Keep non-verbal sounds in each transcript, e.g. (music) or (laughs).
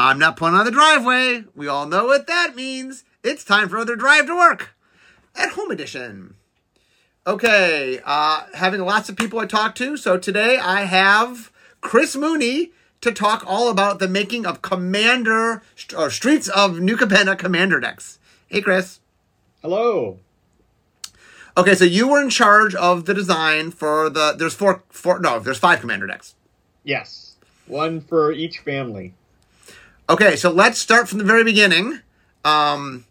I'm not pulling on the driveway. We all know what that means. It's time for another drive to work at home edition. Okay, uh, having lots of people I talk to. So today I have Chris Mooney to talk all about the making of Commander or Streets of New Capenna Commander decks. Hey, Chris. Hello. Okay, so you were in charge of the design for the. There's four, four. No, there's five Commander decks. Yes, one for each family. Okay, so let's start from the very beginning. Um,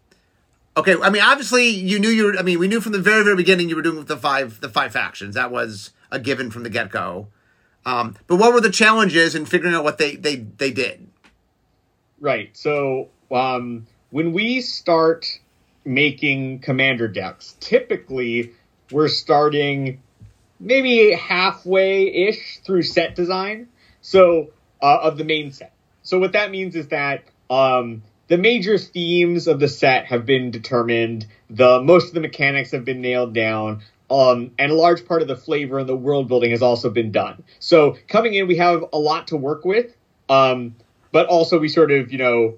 okay, I mean, obviously you knew you were. I mean, we knew from the very, very beginning you were doing the five, the five factions. That was a given from the get go. Um, but what were the challenges in figuring out what they they they did? Right. So um, when we start making commander decks, typically we're starting maybe halfway ish through set design. So uh, of the main set. So what that means is that um, the major themes of the set have been determined. The most of the mechanics have been nailed down. Um, and a large part of the flavor and the world building has also been done. So coming in, we have a lot to work with. Um, but also we sort of, you know,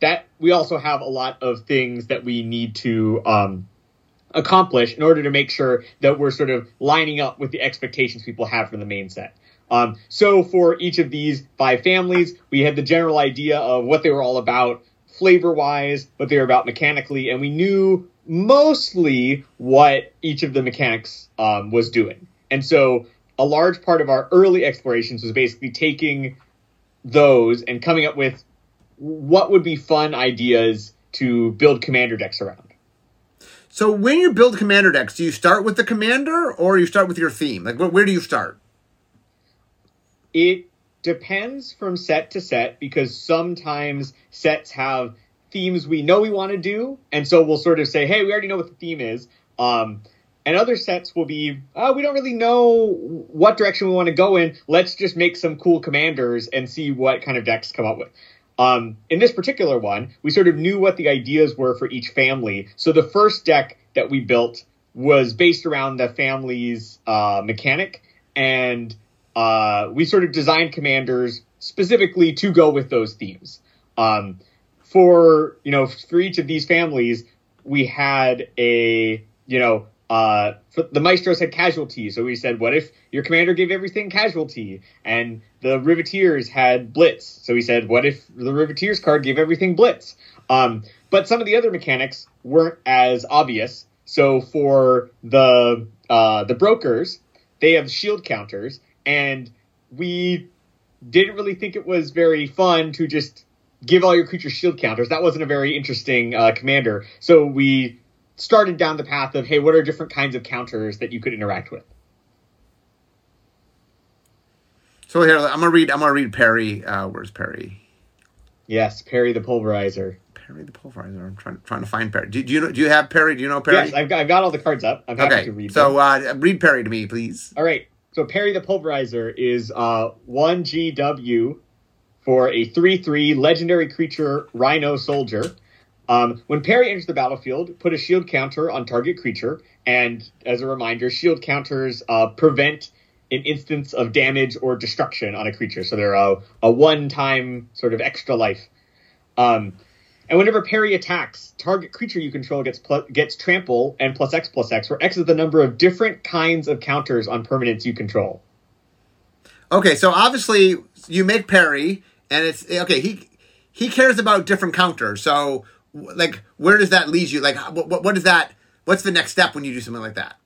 that we also have a lot of things that we need to um, accomplish in order to make sure that we're sort of lining up with the expectations people have for the main set. Um, so for each of these five families, we had the general idea of what they were all about, flavor wise, what they were about mechanically, and we knew mostly what each of the mechanics um, was doing. And so a large part of our early explorations was basically taking those and coming up with what would be fun ideas to build commander decks around. So when you build commander decks, do you start with the commander or you start with your theme? Like where do you start? It depends from set to set because sometimes sets have themes we know we want to do, and so we'll sort of say, "Hey, we already know what the theme is." Um, and other sets will be, "Oh, we don't really know what direction we want to go in. Let's just make some cool commanders and see what kind of decks come up with." Um, in this particular one, we sort of knew what the ideas were for each family. So the first deck that we built was based around the family's uh, mechanic, and uh, we sort of designed commanders specifically to go with those themes. Um, for you know, for each of these families, we had a you know, uh, the maestros had casualty, so we said, what if your commander gave everything casualty? And the riveteers had blitz, so we said, what if the riveteers card gave everything blitz? Um, but some of the other mechanics weren't as obvious. So for the uh, the brokers, they have shield counters, and we didn't really think it was very fun to just give all your creatures shield counters. That wasn't a very interesting uh, commander. So we started down the path of, hey, what are different kinds of counters that you could interact with? So here, I'm gonna read. I'm gonna read Perrie. Uh, where's Perrie? Yes, Perrie the Pulverizer. Perrie the Pulverizer. I'm trying trying to find Perrie. Do, do you know? Do you have Perrie? Do you know Perrie? Yes, I've got, I've got all the cards up. I'm happy okay. to read. So uh, read Perrie to me, please. All right. So Perrie the Pulverizer is uh, one GW for a three three legendary creature Rhino Soldier. Um, when Perrie enters the battlefield, put a shield counter on target creature, and as a reminder, shield counters uh, prevent an instance of damage or destruction on a creature, so they're a, a one-time sort of extra life. Um, and whenever Perrie attacks, target creature you control gets gets trample and plus X plus X, where X is the number of different kinds of counters on permanents you control. Okay, so obviously you make Perrie, and it's okay. He he cares about different counters. So like, where does that lead you? Like, what what, what is that? What's the next step when you do something like that?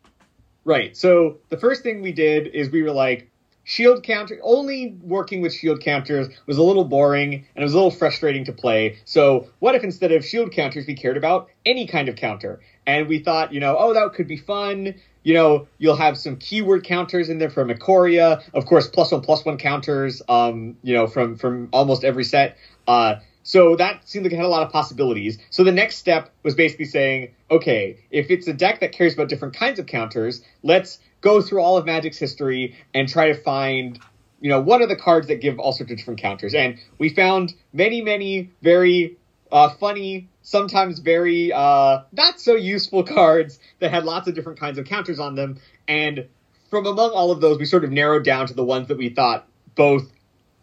Right. So the first thing we did is we were like, shield counter only working with shield counters was a little boring and it was a little frustrating to play. So what if instead of shield counters we cared about any kind of counter? And we thought you know oh that could be fun. You know you'll have some keyword counters in there from Ikoria. Of course plus one plus one counters um you know from from almost every set. Uh so that seemed like it had a lot of possibilities. So the next step was basically saying, okay, if it's a deck that cares about different kinds of counters, let's go through all of Magic's history and try to find, you know, what are the cards that give all sorts of different counters. And we found many, many very uh, funny, sometimes very uh, not so useful (laughs) cards that had lots of different kinds of counters on them. And from among all of those, we sort of narrowed down to the ones that we thought both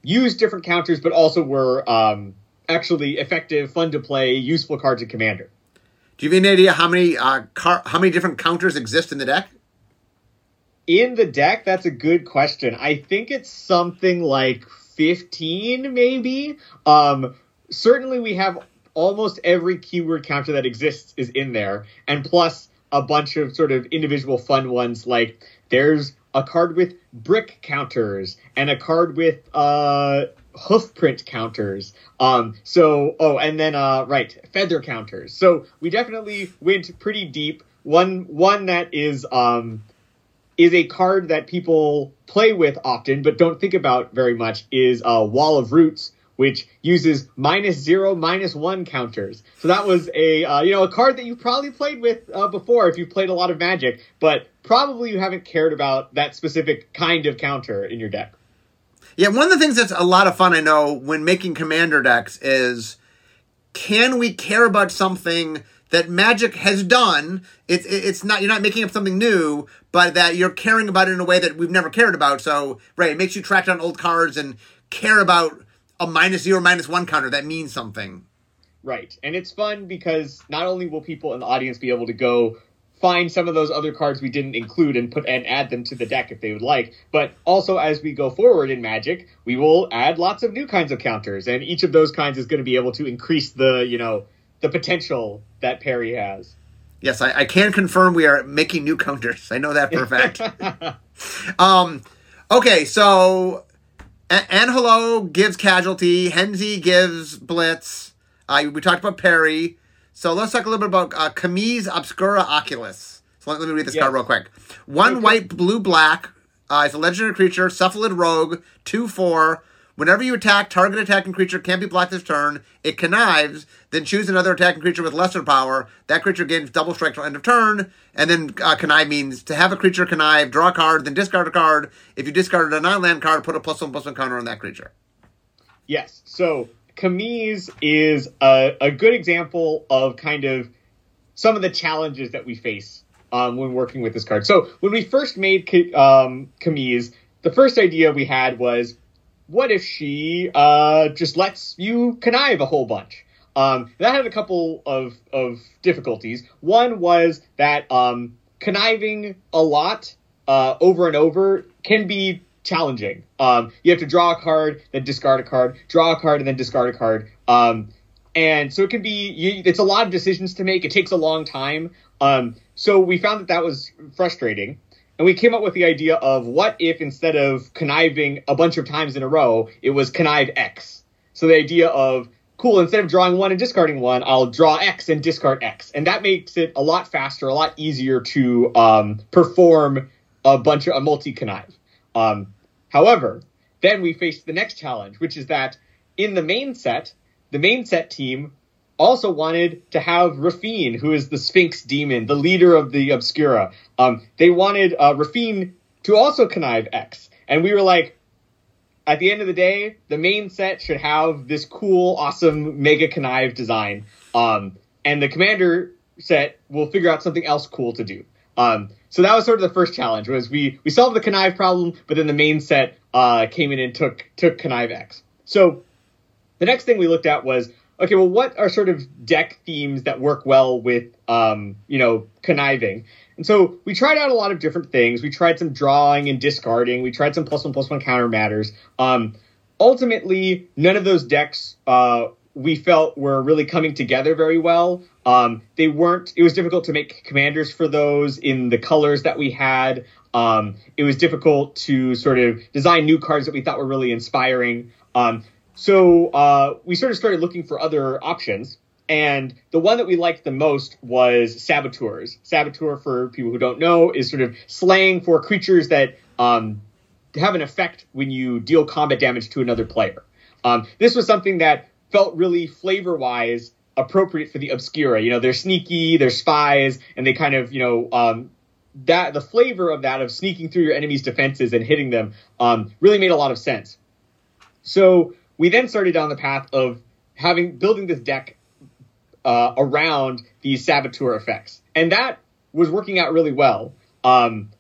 used different counters, but also were um, actually effective, fun to play, useful cards in Commander. Do you have any idea how many uh, car- how many different counters exist in the deck? In the deck, that's a good question. I think it's something like 15, maybe. Um, certainly, we have almost every keyword counter that exists is in there, and plus a bunch of sort of individual fun ones like there's a card with brick counters and a card with uh hoofprint counters. Um so oh and then uh right, feather counters. So we definitely went pretty deep. One one that is um is a card that people play with often but don't think about very much is a uh, Wall of Roots, which uses minus zero, minus one counters. So that was a uh, you know a card that you probably played with uh, before if you've played a lot of Magic, but probably you haven't cared about that specific kind of counter in your deck. Yeah, one of the things that's a lot of fun I know when making commander decks is can we care about something that Magic has done? It's it's not you're not making up something new, but that you're caring about it in a way that we've never cared about. So right, it makes you track down old cards and care about a minus zero, minus one counter. That means something. Right. And it's fun because not only will people in the audience be able to go find some of those other cards we didn't include and put and add them to the deck if they would like, but also as we go forward in Magic, we will add lots of new kinds of counters, and each of those kinds is going to be able to increase the, you know, the potential that Perrie has. Yes, I, I can confirm we are making new counters. I know that for a fact. (laughs) um, okay, so Anhelo gives casualty. Henzie gives blitz. Uh, we talked about Perrie. So let's talk a little bit about uh, Kamiz Obscura Oculus. So let, let me read this yes. card real quick. One okay. white, blue, black. Uh, it's a legendary creature, Cephalid Rogue, 2 4. Whenever you attack, target attacking creature can't be blocked this turn. It connives, then choose another attacking creature with lesser power. That creature gains double strike till end of turn. And then uh, connive means to have a creature connive, draw a card, then discard a card. If you discarded a non-land card, put a plus one plus one counter on that creature. Yes. So Kamiz is a, a good example of kind of some of the challenges that we face um, when working with this card. So when we first made um, the first idea we had was what if she uh, just lets you connive a whole bunch? Um, that had a couple of, of difficulties. One was that um, conniving a lot uh, over and over can be challenging. Um, you have to draw a card, then discard a card, draw a card, and then discard a card. Um, and so it can be, you, it's a lot of decisions to make. It takes a long time. Um, so we found that that was frustrating. And we came up with the idea of what if instead of conniving a bunch of times in a row, it was connive X. So the idea of, cool, instead of drawing one and discarding one, I'll draw X and discard X. And that makes it a lot faster, a lot easier to um, perform a bunch of a multi connive. Um, however, then we faced the next challenge, which is that in the main set, the main set team also wanted to have Raffine, who is the Sphinx demon, the leader of the Obscura. Um, they wanted uh, Raffine to also connive X. And we were like, at the end of the day, the main set should have this cool, awesome mega connive design. Um, and the commander set will figure out something else cool to do. Um, so that was sort of the first challenge was we, we solved the connive problem, but then the main set, uh, came in and took, took connive X. So the next thing we looked at was okay, well, what are sort of deck themes that work well with, um, you know, conniving? And so we tried out a lot of different things. We tried some drawing and discarding. We tried some plus one plus one counter matters. Um, ultimately, none of those decks uh, we felt were really coming together very well. Um, they weren't. It was difficult to make commanders for those in the colors that we had. Um, it was difficult to sort of design new cards that we thought were really inspiring. Um, so uh, we sort of started looking for other options. And the one that we liked the most was saboteurs. Saboteur, for people who don't know, is sort of slang for creatures that um, have an effect when you deal combat damage to another player. Um, this was something that felt really flavor wise appropriate for the Obscura. You know, they're sneaky, they're spies, and they kind of, you know, um, that the flavor of that of sneaking through your enemy's defenses and hitting them um, really made a lot of sense. So we then started down the path of having building this deck uh, around these saboteur effects, and that was working out really well. Um,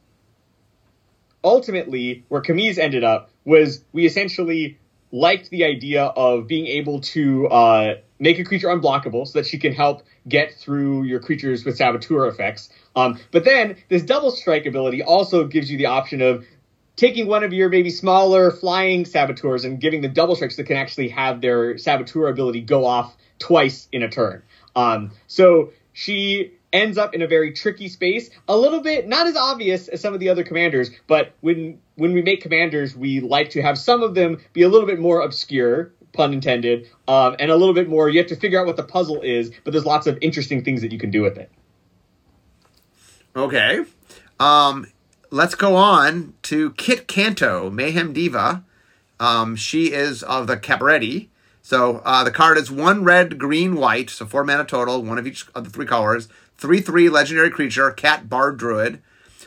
ultimately, where Kamiz ended up was we essentially liked the idea of being able to uh, make a creature unblockable so that she can help get through your creatures with saboteur effects. Um, but then this double strike ability also gives you the option of taking one of your maybe smaller flying saboteurs and giving them double strikes that can actually have their saboteur ability go off twice in a turn. Um, so she ends up in a very tricky space, a little bit not as obvious as some of the other commanders, but when when we make commanders, we like to have some of them be a little bit more obscure, pun intended, um, and a little bit more. You have to figure out what the puzzle is, but there's lots of interesting things that you can do with it. Okay. Um, let's go on to Kitt Kanto, Mayhem Diva. Um, she is of the Cabaretti. So uh, the card is one red, green, white, so four mana total, one of each of the three colors. 3 3 legendary creature, Cat Bard Druid.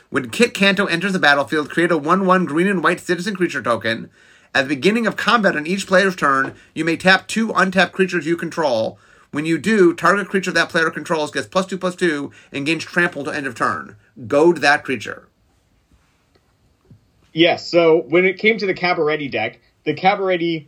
When Kitt Kanto enters the battlefield, create a 1 1 green and white citizen creature token. At the beginning of combat on each player's turn, you may tap two untapped creatures you control. When you do, target creature that player controls gets plus two plus two and gains trample to end of turn. Goad that creature. Yes, so when it came to the Cabaretti deck, the Cabaretti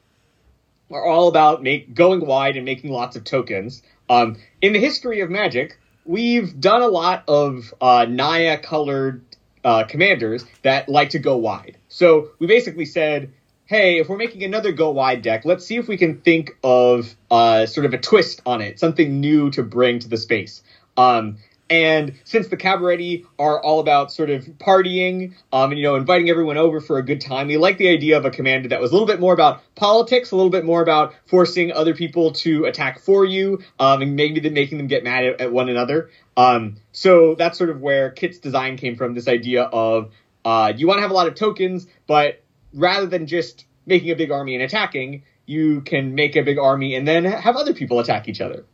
are all about make, going wide and making lots of tokens. Um, in the history of Magic, we've done a lot of uh, Naya colored uh, commanders that like to go wide. So we basically said, hey, if we're making another go wide deck, let's see if we can think of uh, sort of a twist on it, something new to bring to the space. Um, and since the Cabaretti are all about sort of partying, um, and you know, inviting everyone over for a good time, we like the idea of a commander that was a little bit more about politics, a little bit more about forcing other people to attack for you, um, and maybe then making them get mad at, at one another. Um, so that's sort of where Kitt's design came from. This idea of uh, you want to have a lot of tokens, but rather than just making a big army and attacking, you can make a big army and then have other people attack each other.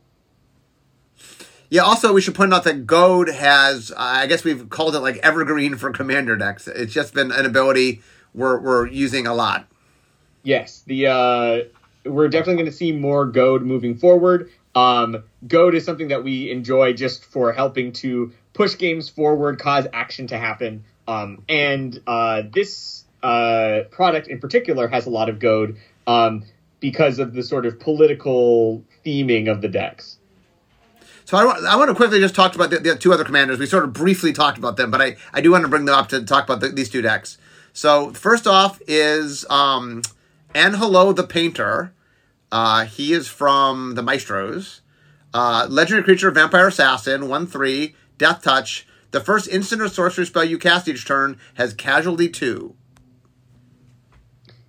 Yeah, also, we should point out that Goad has, uh, I guess we've called it like evergreen for commander decks. It's just been an ability we're, we're using a lot. Yes, the uh, we're definitely going to see more Goad moving forward. Um, Goad is something that we enjoy just for helping to push games forward, cause action to happen. Um, and uh, this uh, product in particular has a lot of Goad um, because of the sort of political theming of the decks. So I, I want to quickly just talk about the, the, two other commanders. We sort of briefly talked about them, but I, I do want to bring them up to talk about the, these two decks. So first off is um, Anhelo the Painter. Uh, he is from the Maestros. Uh, legendary creature, Vampire Assassin, 1 3, Death Touch. The first instant or sorcery spell you cast each turn has Casualty 2.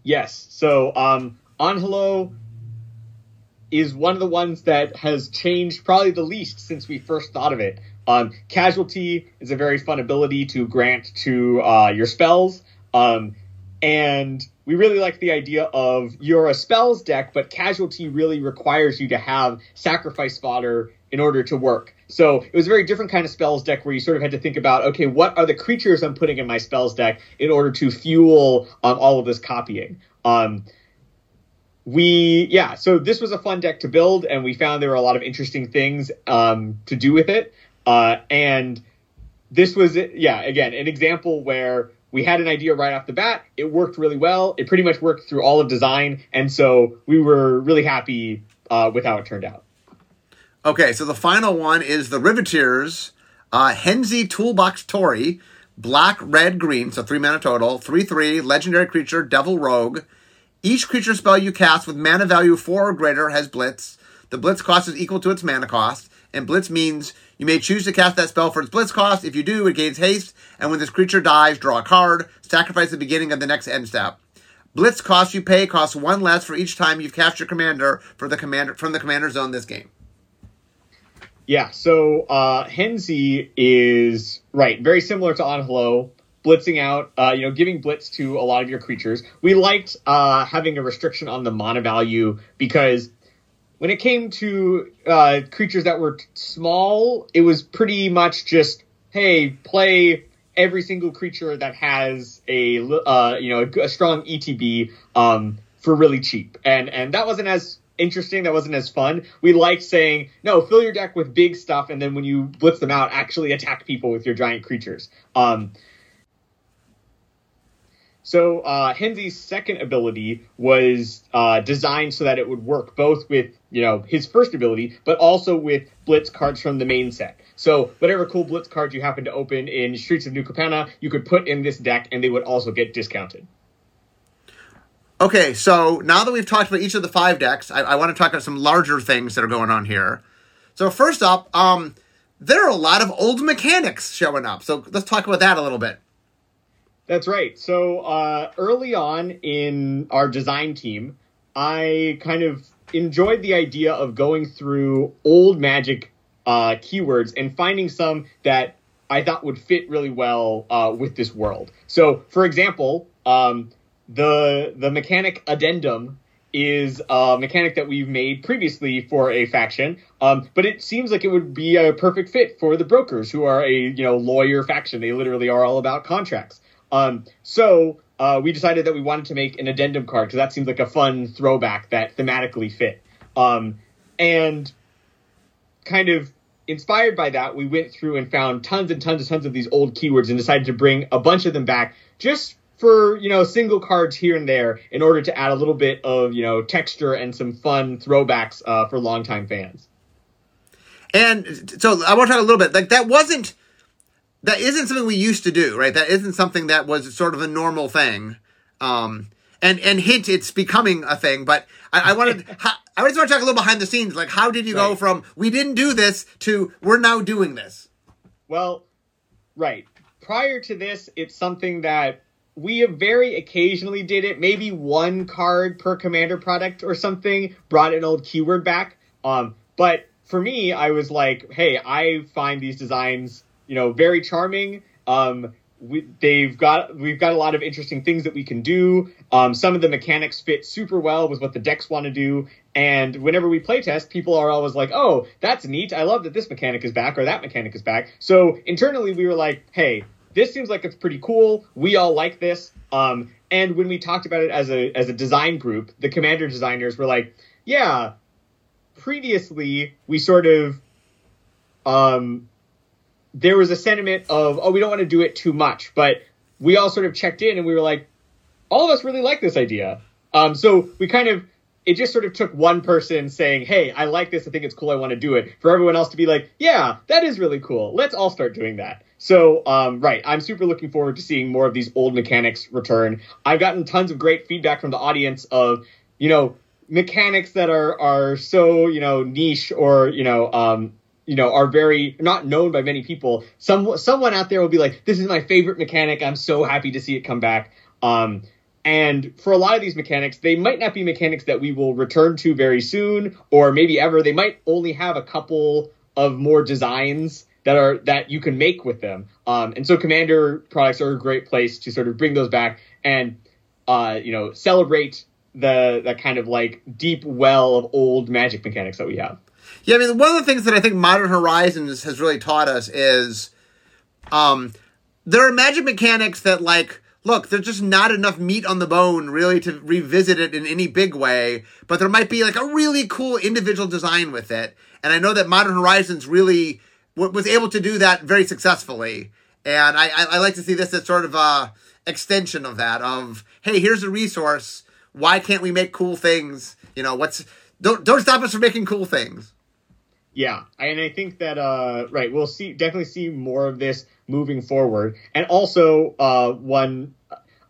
Yes. So, um, Anhelo is one of the ones that has changed probably the least since we first thought of it. Um, casualty is a very fun ability to grant to uh, your spells. Um, and we really like the idea of you're a spells deck, but casualty really requires you to have sacrifice fodder in order to work. So it was a very different kind of spells deck where you sort of had to think about, okay, what are the creatures I'm putting in my spells deck in order to fuel um, all of this copying? Um, we yeah so this was a fun deck to build and we found there were a lot of interesting things um, to do with it. Uh, and this was yeah again an example where we had an idea right off the bat. It worked really well. It pretty much worked through all of design and so we were really happy uh, with how it turned out. Okay so the final one is the riveteers uh, Henzie Toolbox Torre black red green so three mana total 3-3 legendary creature devil rogue each creature spell you cast with mana value 4 or greater has Blitz. The Blitz cost is equal to its mana cost, and Blitz means you may choose to cast that spell for its Blitz cost. If you do, it gains haste, and when this creature dies, draw a card, sacrifice the beginning of the next end step. Blitz cost you pay costs one less for each time you've cast your commander for the commander from the commander zone this game. Yeah, so uh, Henzie is right, very similar to Anhelo blitzing out, uh, you know, giving blitz to a lot of your creatures. We liked uh, having a restriction on the mana value because when it came to uh, creatures that were small, it was pretty much just, hey, play every single creature that has a uh, you know a, a strong ETB um, for really cheap, and and that wasn't as interesting. That wasn't as fun. We liked saying, no, fill your deck with big stuff, and then when you blitz them out, actually attack people with your giant creatures. Um, So uh, Henzie's second ability was uh, designed so that it would work both with you know his first ability, but also with Blitz cards from the main set. So whatever cool Blitz cards you happen to open in Streets of New Capenna, you could put in this deck, and they would also get discounted. Okay, so now that we've talked about each of the five decks, I, I want to talk about some larger things that are going on here. So first up, um, there are a lot of old mechanics showing up. So let's talk about that a little bit. That's right. So uh, early on in our design team, I kind of enjoyed the idea of going through old magic uh, keywords and finding some that I thought would fit really well uh, with this world. So, for example, um, the the mechanic addendum is a mechanic that we've made previously for a faction, um, but it seems like it would be a perfect fit for the brokers, who are a you know lawyer faction. They literally are all about contracts. Um, so uh, we decided that we wanted to make an addendum card because that seems like a fun throwback that thematically fit. Um, and kind of inspired by that, we went through and found tons and tons and tons of these old keywords and decided to bring a bunch of them back just for you know single cards here and there in order to add a little bit of you know texture and some fun throwbacks uh, for longtime fans. And so I want to talk a little bit like that wasn't that isn't something we used to do, right? That isn't something that was sort of a normal thing. Um, and and hint, it's becoming a thing. But I, I wanted, (laughs) I just want to talk a little behind the scenes. Like, how did you right. go from we didn't do this to we're now doing this? Well, right. Prior to this, it's something that we very occasionally did it. Maybe one card per commander product or something brought an old keyword back. Um, but for me, I was like, hey, I find these designs you know, very charming. Um, we, they've got we've got a lot of interesting things that we can do. Um, some of the mechanics fit super well with what the decks want to do. And whenever we playtest, people are always like, "Oh, that's neat! I love that this mechanic is back or that mechanic is back." So internally, we were like, "Hey, this seems like it's pretty cool. We all like this." Um, and when we talked about it as a as a design group, the commander designers were like, "Yeah, previously we sort of um, there was a sentiment of, oh, we don't want to do it too much, but we all sort of checked in and we were like, all of us really like this idea. Um, so we kind of, it just sort of took one person saying, hey, I like this, I think it's cool, I want to do it, for everyone else to be like, yeah, that is really cool. Let's all start doing that. So, um, right, I'm super looking forward to seeing more of these old mechanics return. I've gotten tons of great feedback from the audience of, you know, mechanics that are are so you know niche or you know um, you know are very not known by many people. Some someone out there will be like, "This is my favorite mechanic. I'm so happy to see it come back." Um, and for a lot of these mechanics, they might not be mechanics that we will return to very soon, or maybe ever. They might only have a couple of more designs that are that you can make with them. Um, and so Commander products are a great place to sort of bring those back and uh, you know celebrate the that kind of like deep well of old Magic mechanics that we have. Yeah, I mean, one of the things that I think Modern Horizons has really taught us is um, there are magic mechanics that, like, look, there's just not enough meat on the bone really to revisit it in any big way, but there might be like a really cool individual design with it. And I know that Modern Horizons really w- was able to do that very successfully. And I, I, I like to see this as sort of a extension of that of, hey, here's a resource. Why can't we make cool things? You know, what's don't don't stop us from making cool things. Yeah, and I think that uh, right, we'll see definitely see more of this moving forward. And also, uh, one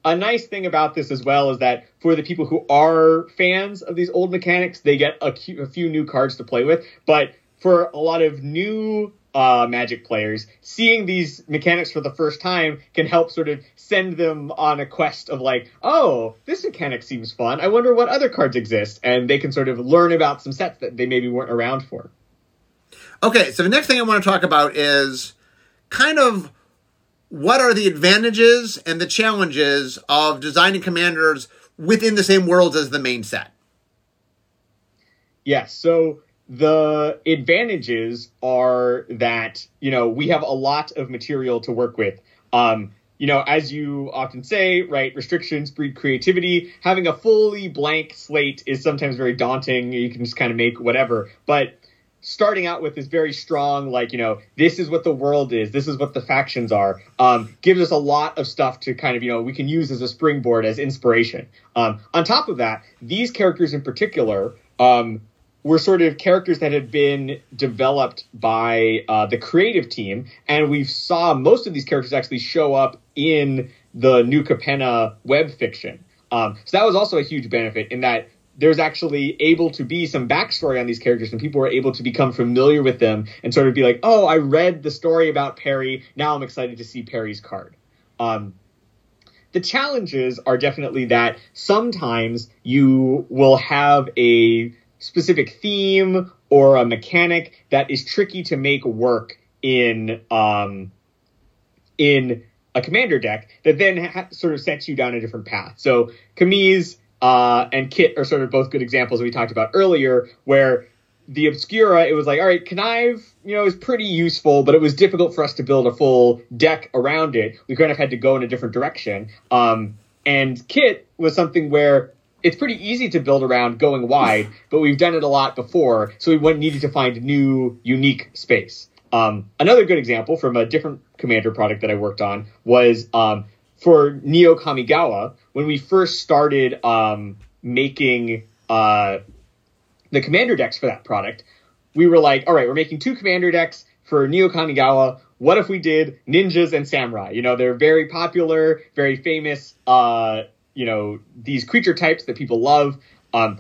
a nice thing about this as well is that for the people who are fans of these old mechanics, they get a, a few new cards to play with. But for a lot of new uh, Magic players, seeing these mechanics for the first time can help sort of send them on a quest of like, oh, this mechanic seems fun. I wonder what other cards exist, and they can sort of learn about some sets that they maybe weren't around for. Okay, so the next thing I want to talk about is kind of what are the advantages and the challenges of designing commanders within the same worlds as the main set. Yes, so the advantages are that you know we have a lot of material to work with. Um, you know, as you often say, right, restrictions breed creativity. Having a fully blank slate is sometimes very daunting. You can just kind of make whatever. But starting out with this very strong, like, you know, this is what the world is, this is what the factions are, um, gives us a lot of stuff to kind of, you know, we can use as a springboard, as inspiration. Um, on top of that, these characters in particular, um, were sort of characters that had been developed by uh, the creative team, and we saw most of these characters actually show up in the New Capenna web fiction. Um, so that was also a huge benefit in that there's actually able to be some backstory on these characters and people are able to become familiar with them and sort of be like, oh, I read the story about Perrie. Now I'm excited to see Perrie's card. Um, the challenges are definitely that sometimes you will have a specific theme or a mechanic that is tricky to make work in um, in a commander deck that then ha- sort of sets you down a different path. So Kamiz uh, and Kitt are sort of both good examples we talked about earlier, where the Obscura, it was like, all right, Connive, you know, is pretty useful, but it was difficult for us to build a full deck around it. We kind of had to go in a different direction. Um, and Kitt was something where it's pretty easy to build around going wide, (laughs) but we've done it a lot before, so we needed to find new, unique space. Um, another good example from a different commander product that I worked on was um, for Neo Kamigawa when we first started um, making uh, the commander decks for that product. We were like, all right, we're making two commander decks for Neo Kamigawa. What if we did ninjas and samurai? You know, they're very popular, very famous. Uh, you know, these creature types that people love. Um,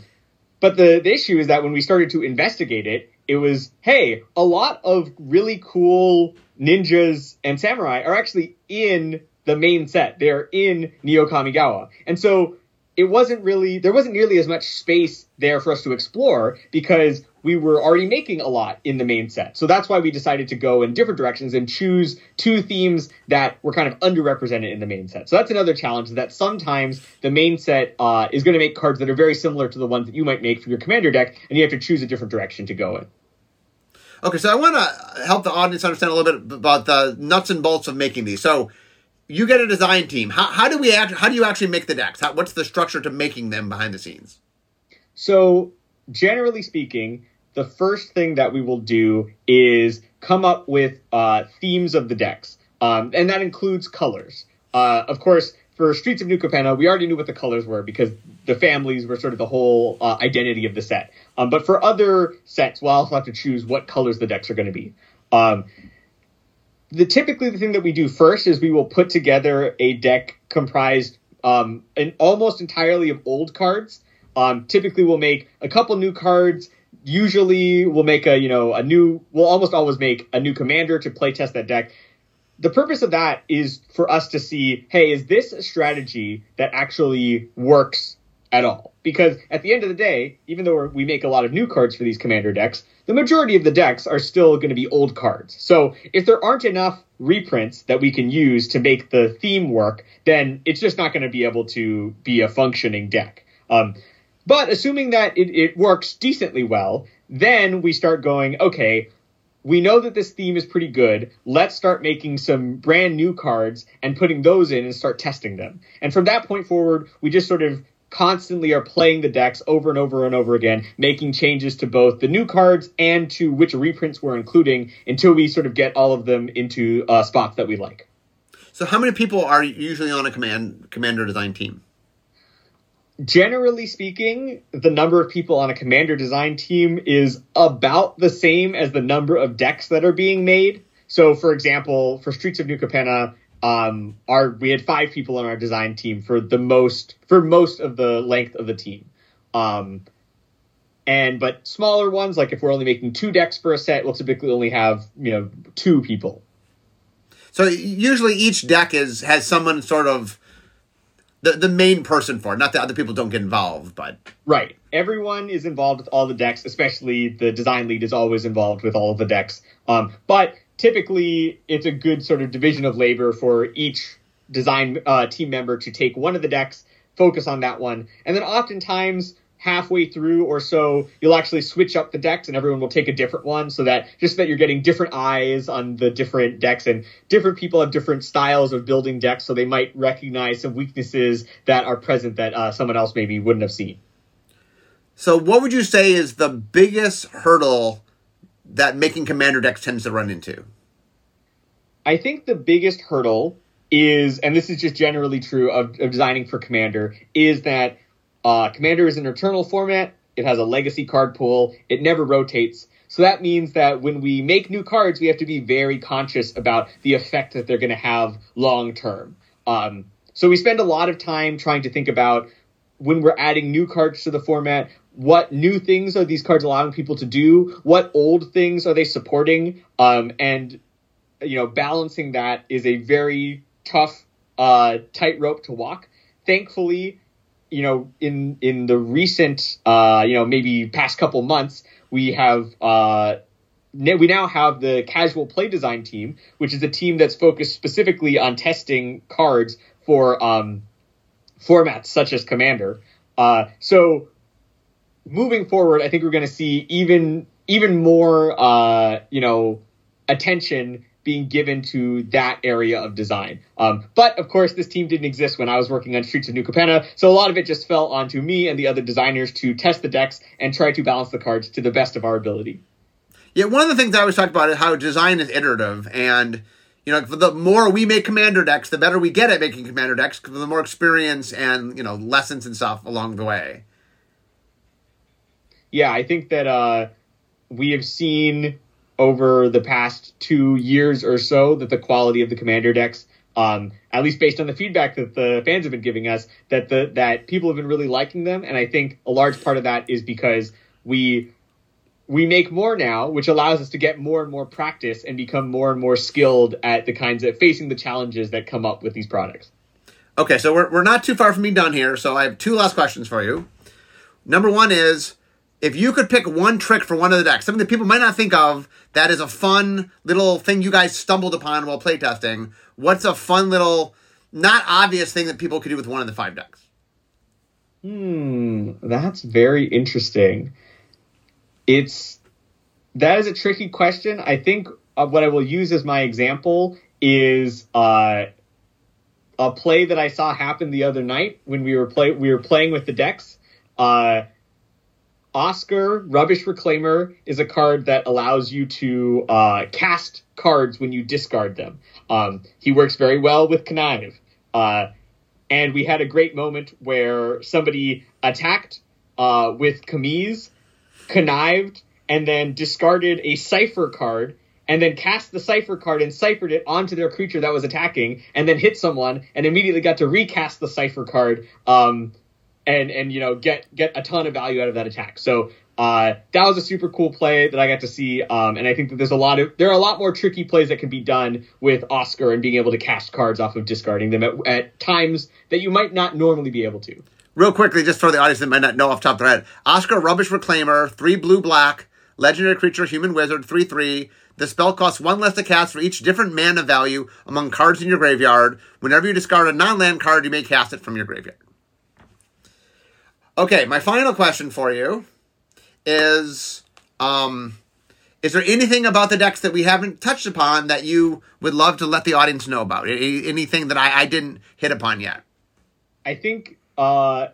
but the, the issue is that when we started to investigate it, it was, hey, a lot of really cool ninjas and samurai are actually in the main set. They're in Neo Kamigawa. And so it wasn't really, there wasn't nearly as much space there for us to explore because we were already making a lot in the main set. So that's why we decided to go in different directions and choose two themes that were kind of underrepresented in the main set. So that's another challenge that sometimes the main set uh, is going to make cards that are very similar to the ones that you might make for your commander deck, and you have to choose a different direction to go in. Okay, so I want to help the audience understand a little bit about the nuts and bolts of making these. So you get a design team. How, how do we act, how do you actually make the decks? How, what's the structure to making them behind the scenes? So generally speaking, the first thing that we will do is come up with uh, themes of the decks, um, and that includes colors. Uh, of course, for Streets of New Capenna, we already knew what the colors were because the families were sort of the whole uh, identity of the set. Um, but for other sets, we'll also have to choose what colors the decks are going to be. Um, the typically the thing that we do first is we will put together a deck comprised um, an almost entirely of old cards. Um, typically, we'll make a couple new cards. Usually, we'll make a you know a new. We'll almost always make a new commander to play test that deck. The purpose of that is for us to see, hey, is this a strategy that actually works at all? Because at the end of the day, even though we make a lot of new cards for these commander decks, the majority of the decks are still going to be old cards. So if there aren't enough reprints that we can use to make the theme work, then it's just not going to be able to be a functioning deck. Um, but assuming that it, it works decently well, then we start going, okay, we know that this theme is pretty good. Let's start making some brand new cards and putting those in and start testing them. And from that point forward, we just sort of constantly are playing the decks over and over and over again, making changes to both the new cards and to which reprints we're including until we sort of get all of them into uh, spots that we like. So, how many people are usually on a command commander design team? Generally speaking, the number of people on a commander design team is about the same as the number of decks that are being made. So, for example, for Streets of New Capenna, um, our we had five people on our design team for the most for most of the length of the team. Um, and but smaller ones, like if we're only making two decks for a set, we'll typically only have you know two people. So usually each deck is has someone sort of the the main person for it. Not that other people don't get involved, but right. Everyone is involved with all the decks, especially the design lead is always involved with all of the decks. Um, but typically it's a good sort of division of labor for each design uh, team member to take one of the decks, focus on that one, and then oftentimes halfway through or so you'll actually switch up the decks and everyone will take a different one so that just that you're getting different eyes on the different decks and different people have different styles of building decks so they might recognize some weaknesses that are present that uh, someone else maybe wouldn't have seen. So what would you say is the biggest hurdle that making commander decks tends to run into? I think the biggest hurdle is, and this is just generally true of, of designing for Commander, is that uh, Commander is an eternal format. It has a legacy card pool. It never rotates. So that means that when we make new cards, we have to be very conscious about the effect that they're going to have long term. Um, so we spend a lot of time trying to think about when we're adding new cards to the format, what new things are these cards allowing people to do? What old things are they supporting? Um, and you know, balancing that is a very tough uh, tightrope to walk. Thankfully, you know, in in the recent, uh, you know, maybe past couple months, we have uh, we now have the casual play design team, which is a team that's focused specifically on testing cards for um, formats such as Commander. Uh, so moving forward, I think we're going to see even even more, uh, you know, attention being given to that area of design. Um, but of course, this team didn't exist when I was working on Streets of New Capenna, so a lot of it just fell onto me and the other designers to test the decks and try to balance the cards to the best of our ability. Yeah, one of the things I always talk about is how design is iterative, and you know, the more we make commander decks, the better we get at making commander decks, the more experience and you know lessons and stuff along the way. Yeah, I think that uh, we have seen over the past two years or so that the quality of the commander decks um, at least based on the feedback that the fans have been giving us, that the that people have been really liking them, and I think a large part of that is because we we make more now, which allows us to get more and more practice and become more and more skilled at the kinds of facing the challenges that come up with these products. Okay, so we're we're not too far from being done here, so I have two last questions for you. Number one is if you could pick one trick for one of the decks, something that people might not think of, that is a fun little thing you guys stumbled upon while playtesting, what's a fun little, not obvious thing that people could do with one of the five decks? Hmm, that's very interesting. It's that is a tricky question. I think uh, what I will use as my example is uh, a play that I saw happen the other night when we were play we were playing with the decks. Uh, Oskar Rubbish Reclaimer is a card that allows you to uh, cast cards when you discard them. Um, he works very well with Connive. Uh, and we had a great moment where somebody attacked uh, with Kamiz, connived, and then discarded a cipher card, and then cast the cipher card and ciphered it onto their creature that was attacking, and then hit someone, and immediately got to recast the cipher card um, and and you know get get a ton of value out of that attack. So uh, that was a super cool play that I got to see, um, and I think that there's a lot of there are a lot more tricky plays that can be done with Oskar and being able to cast cards off of discarding them at, at times that you might not normally be able to. Real quickly, just for the audience that might not know off top of their head, Oskar Rubbish Reclaimer, three blue black, legendary creature, human wizard, three three. The spell costs one less to cast for each different mana value among cards in your graveyard. Whenever you discard a non-land card, you may cast it from your graveyard. Okay, my final question for you is um is there anything about the decks that we haven't touched upon that you would love to let the audience know about? Anything that I, I didn't hit upon yet? I think uh,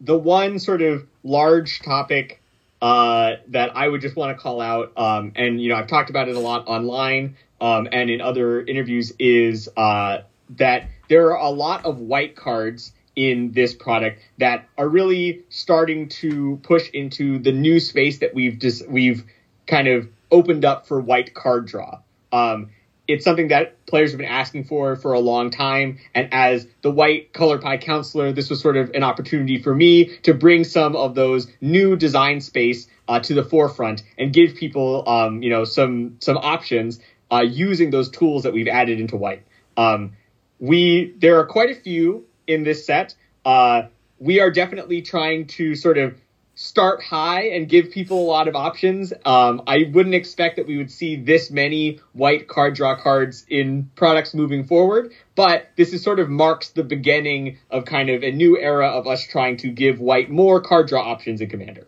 the one sort of large topic uh, that I would just want to call out, um, and you know I've talked about it a lot online um, and in other interviews, is uh, that there are a lot of white cards in this product that are really starting to push into the new space that we've just we've kind of opened up for white card draw. Um, it's something that players have been asking for for a long time. And as the white color pie counselor, this was sort of an opportunity for me to bring some of those new design space uh, to the forefront and give people, um, you know, some some options uh, using those tools that we've added into white. Um, we there are quite a few in this set. Uh, we are definitely trying to sort of start high and give people a lot of options. Um, I wouldn't expect that we would see this many white card draw cards in products moving forward, but this is sort of marks the beginning of kind of a new era of us trying to give white more card draw options in Commander.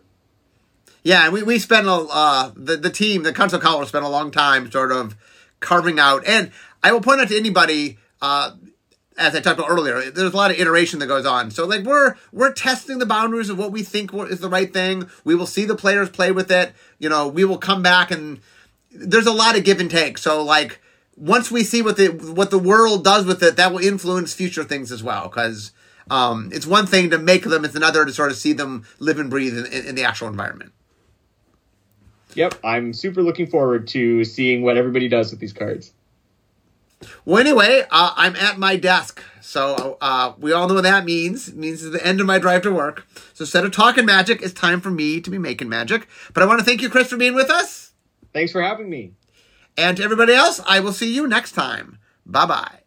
Yeah, we we spent a uh, the the team, the Council Color spent a long time sort of carving out, and I will point out to anybody. Uh, as I talked about earlier, there's a lot of iteration that goes on. So like we're we're testing the boundaries of what we think is the right thing. We will see the players play with it. You know, we will come back and there's a lot of give and take. So like once we see what the what the world does with it, that will influence future things as well. Because um, it's one thing to make them; it's another to sort of see them live and breathe in, in, in the actual environment. Yep, I'm super looking forward to seeing what everybody does with these cards. Well, anyway, uh, I'm at my desk, so uh, we all know what that means. It means it's the end of my drive to work. So instead of talking magic, it's time for me to be making magic. But I want to thank you, Chris, for being with us. Thanks for having me. And to everybody else, I will see you next time. Bye bye.